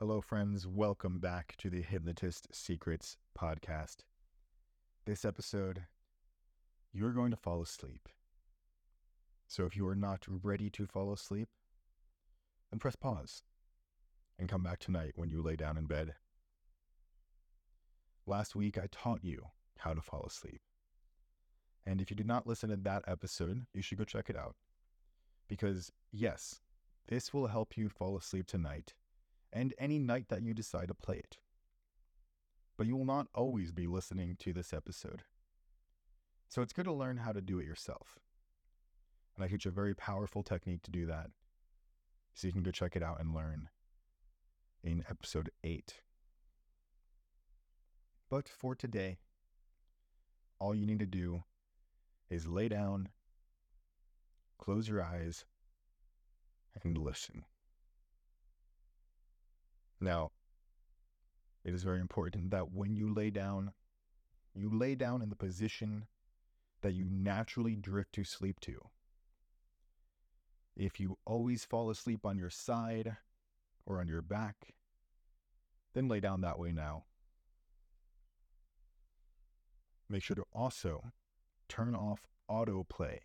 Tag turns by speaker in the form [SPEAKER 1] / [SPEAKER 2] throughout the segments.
[SPEAKER 1] Hello, friends. Welcome back to the Hypnotist Secrets podcast. This episode, you're going to fall asleep. So if you are not ready to fall asleep, then press pause and come back tonight when you lay down in bed. Last week, I taught you how to fall asleep. And if you did not listen to that episode, you should go check it out. Because, yes, this will help you fall asleep tonight and any night that you decide to play it. But you will not always be listening to this episode. So it's good to learn how to do it yourself. And I teach a very powerful technique to do that. So you can go check it out and learn in episode 8. But for today, all you need to do is lay down, close your eyes, and listen. Now, it is very important that when you lay down, you lay down in the position that you naturally drift to sleep to. If you always fall asleep on your side or on your back, then lay down that way now. Make sure to also turn off autoplay.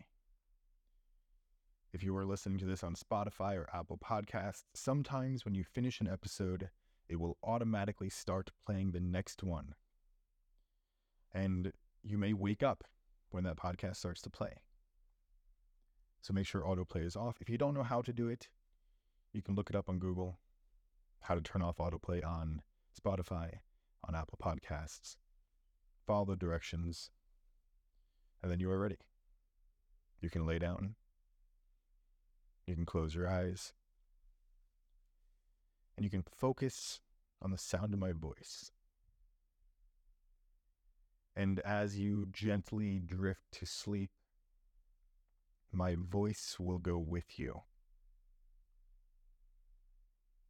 [SPEAKER 1] If you are listening to this on Spotify or Apple Podcasts, sometimes when you finish an episode, it will automatically start playing the next one. And you may wake up when that podcast starts to play. So make sure autoplay is off. If you don't know how to do it, you can look it up on Google how to turn off autoplay on Spotify, on Apple Podcasts. Follow the directions, and then you are ready. You can lay down you can close your eyes and you can focus on the sound of my voice. And as you gently drift to sleep, my voice will go with you.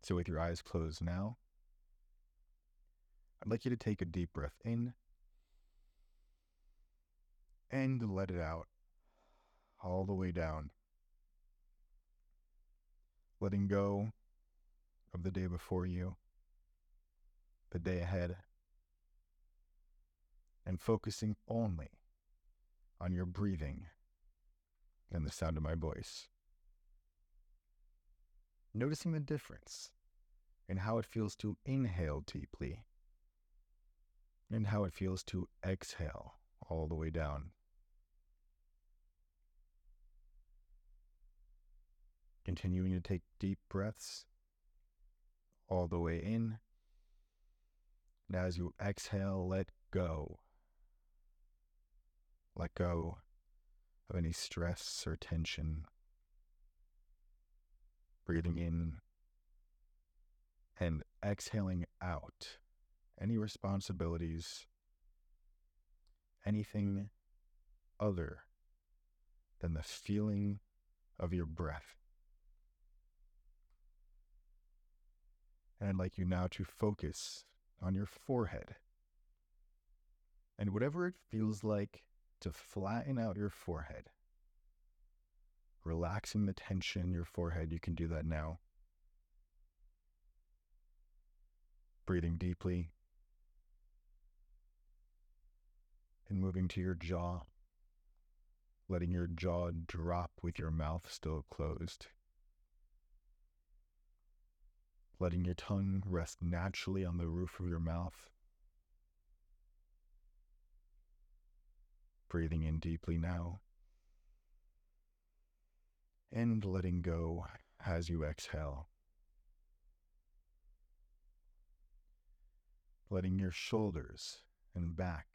[SPEAKER 1] So, with your eyes closed now, I'd like you to take a deep breath in and let it out all the way down letting go of the day before you, the day ahead, and focusing only on your breathing and the sound of my voice. Noticing the difference in how it feels to inhale deeply and how it feels to exhale all the way down. Continuing to take deep breaths all the way in. And as you exhale, let go. Let go of any stress or tension. Breathing in and exhaling out any responsibilities, anything other than the feeling of your breath. And I'd like you now to focus on your forehead. And whatever it feels like to flatten out your forehead, relaxing the tension in your forehead, you can do that now. Breathing deeply and moving to your jaw, letting your jaw drop with your mouth still closed letting your tongue rest naturally on the roof of your mouth. Breathing in deeply now. And letting go as you exhale. Letting your shoulders and back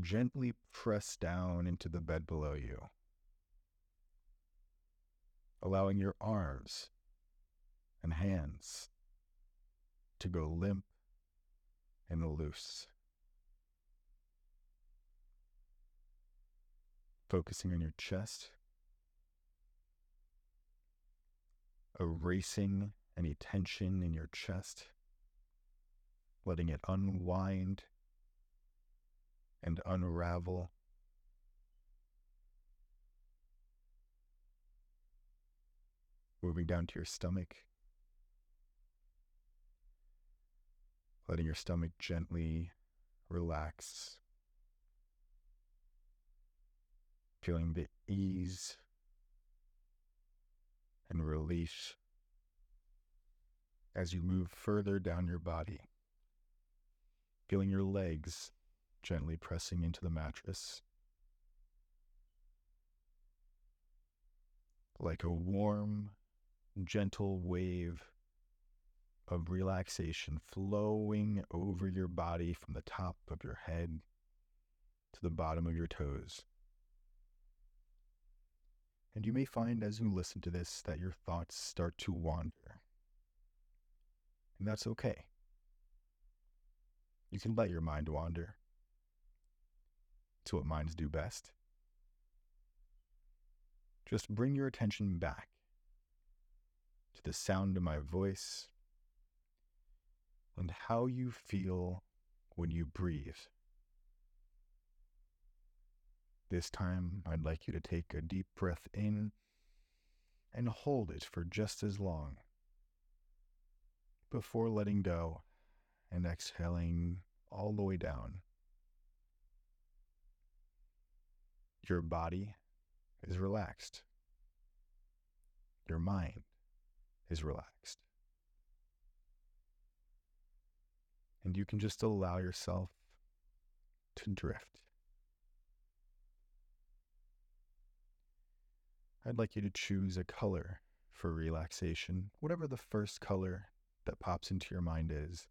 [SPEAKER 1] gently press down into the bed below you. Allowing your arms and hands to go limp and loose. Focusing on your chest, erasing any tension in your chest, letting it unwind and unravel. Moving down to your stomach letting your stomach gently relax, feeling the ease and relief as you move further down your body, feeling your legs gently pressing into the mattress. Like a warm, gentle wave of relaxation flowing over your body from the top of your head to the bottom of your toes. And you may find as you listen to this that your thoughts start to wander. And that's okay. You can let your mind wander. It's what minds do best. Just bring your attention back to the sound of my voice and how you feel when you breathe. This time, I'd like you to take a deep breath in and hold it for just as long before letting go and exhaling all the way down. Your body is relaxed. Your mind is relaxed. And you can just allow yourself to drift. I'd like you to choose a color for relaxation, whatever the first color that pops into your mind is.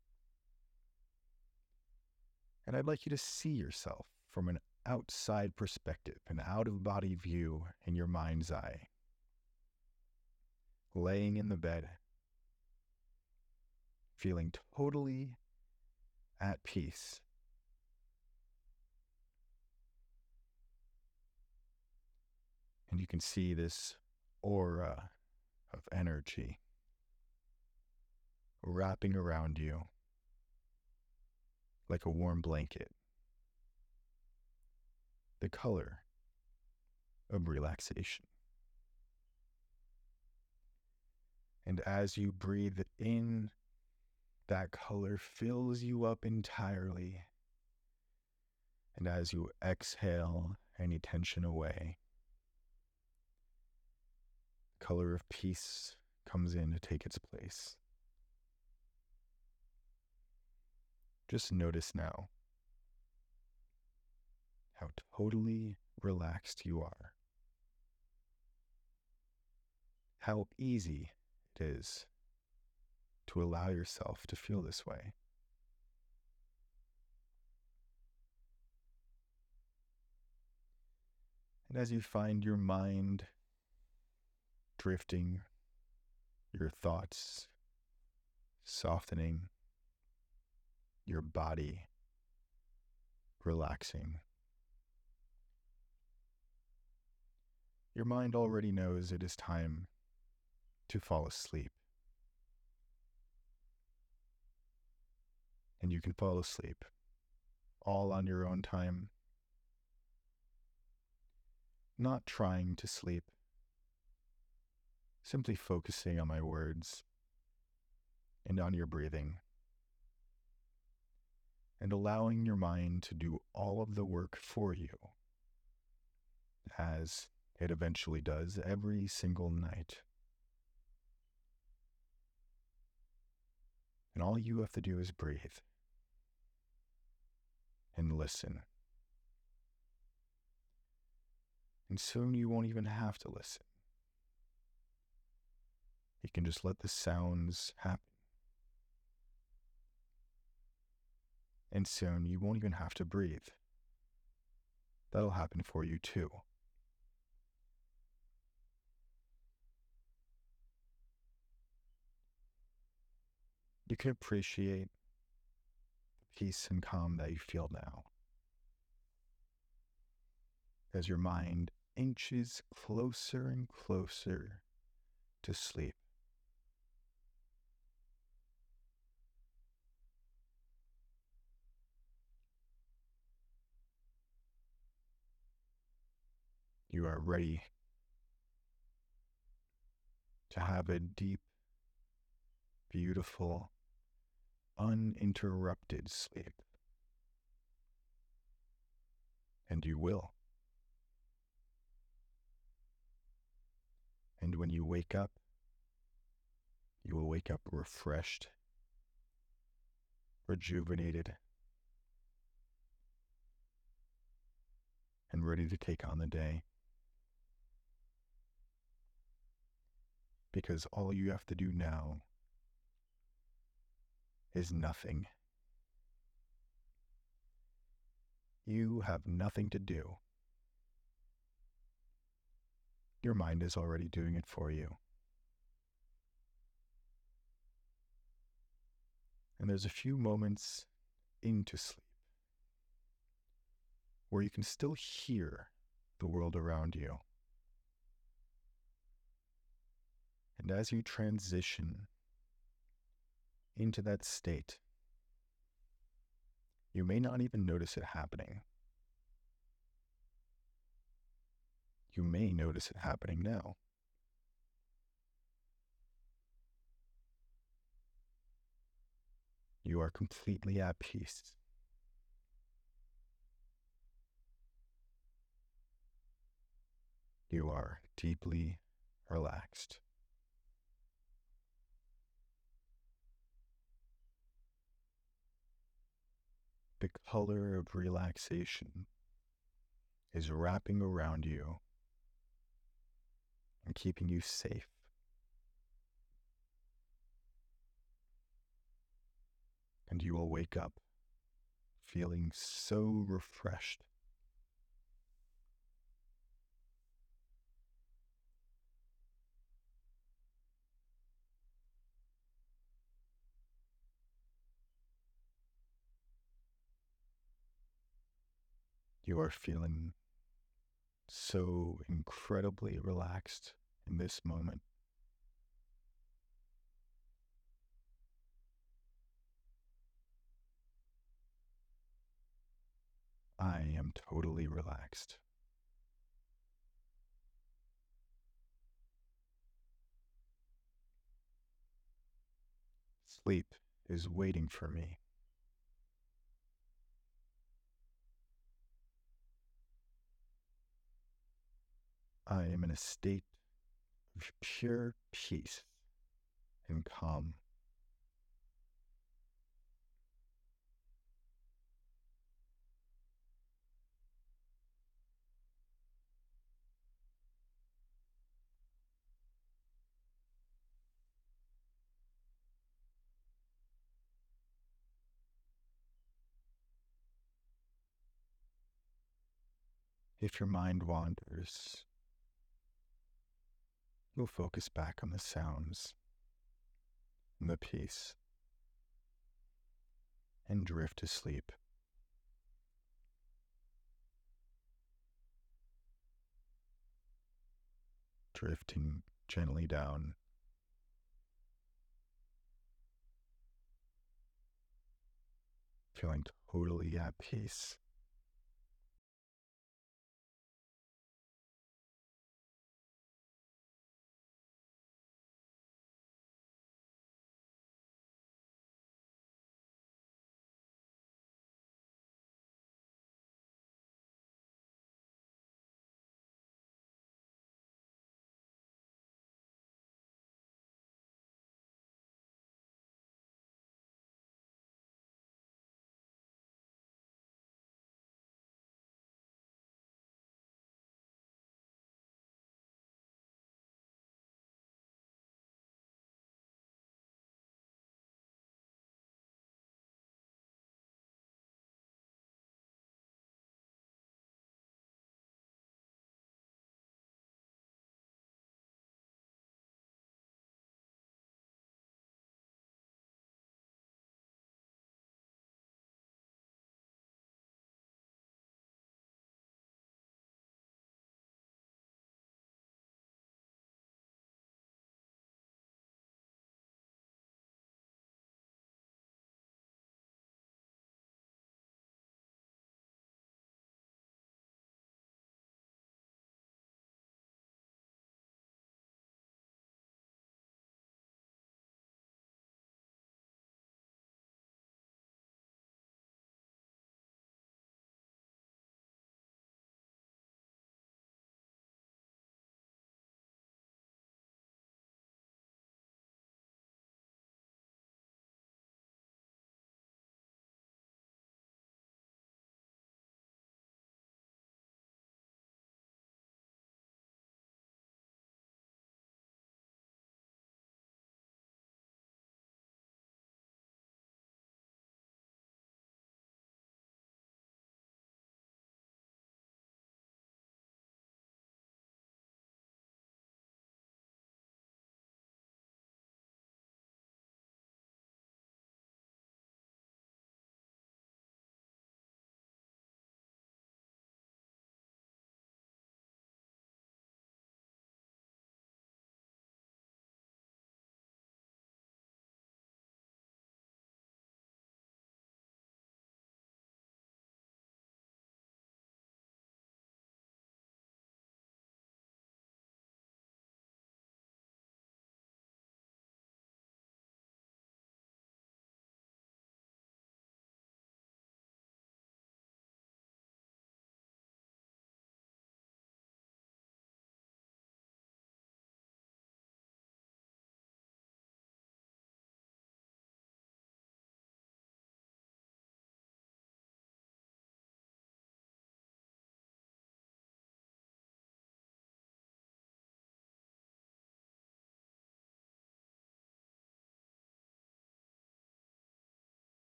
[SPEAKER 1] And I'd like you to see yourself from an outside perspective, an out of body view in your mind's eye. Laying in the bed, feeling totally at peace. And you can see this aura of energy wrapping around you like a warm blanket. The color of relaxation. And as you breathe in, that color fills you up entirely. And as you exhale any tension away, the color of peace comes in to take its place. Just notice now how totally relaxed you are. How easy it is to allow yourself to feel this way. And as you find your mind drifting, your thoughts softening, your body relaxing. Your mind already knows it is time to fall asleep. And you can fall asleep all on your own time, not trying to sleep, simply focusing on my words and on your breathing. And allowing your mind to do all of the work for you, as it eventually does every single night. And all you have to do is breathe and listen. And soon you won't even have to listen. You can just let the sounds happen. and soon you won't even have to breathe. That'll happen for you too. You can appreciate peace and calm that you feel now as your mind inches closer and closer to sleep. you are ready to have a deep, beautiful, uninterrupted sleep. And you will. And when you wake up, you will wake up refreshed, rejuvenated, and ready to take on the day. Because all you have to do now is nothing. You have nothing to do. Your mind is already doing it for you. And there's a few moments into sleep where you can still hear the world around you. And as you transition into that state, you may not even notice it happening. You may notice it happening now. You are completely at peace. You are deeply relaxed. The color of relaxation is wrapping around you and keeping you safe. And you will wake up feeling so refreshed. You are feeling so incredibly relaxed in this moment. I am totally relaxed. Sleep is waiting for me. I am in a state of pure peace and calm. If your mind wanders, you'll focus back on the sounds and the peace and drift to sleep. Drifting gently down. Feeling totally at peace.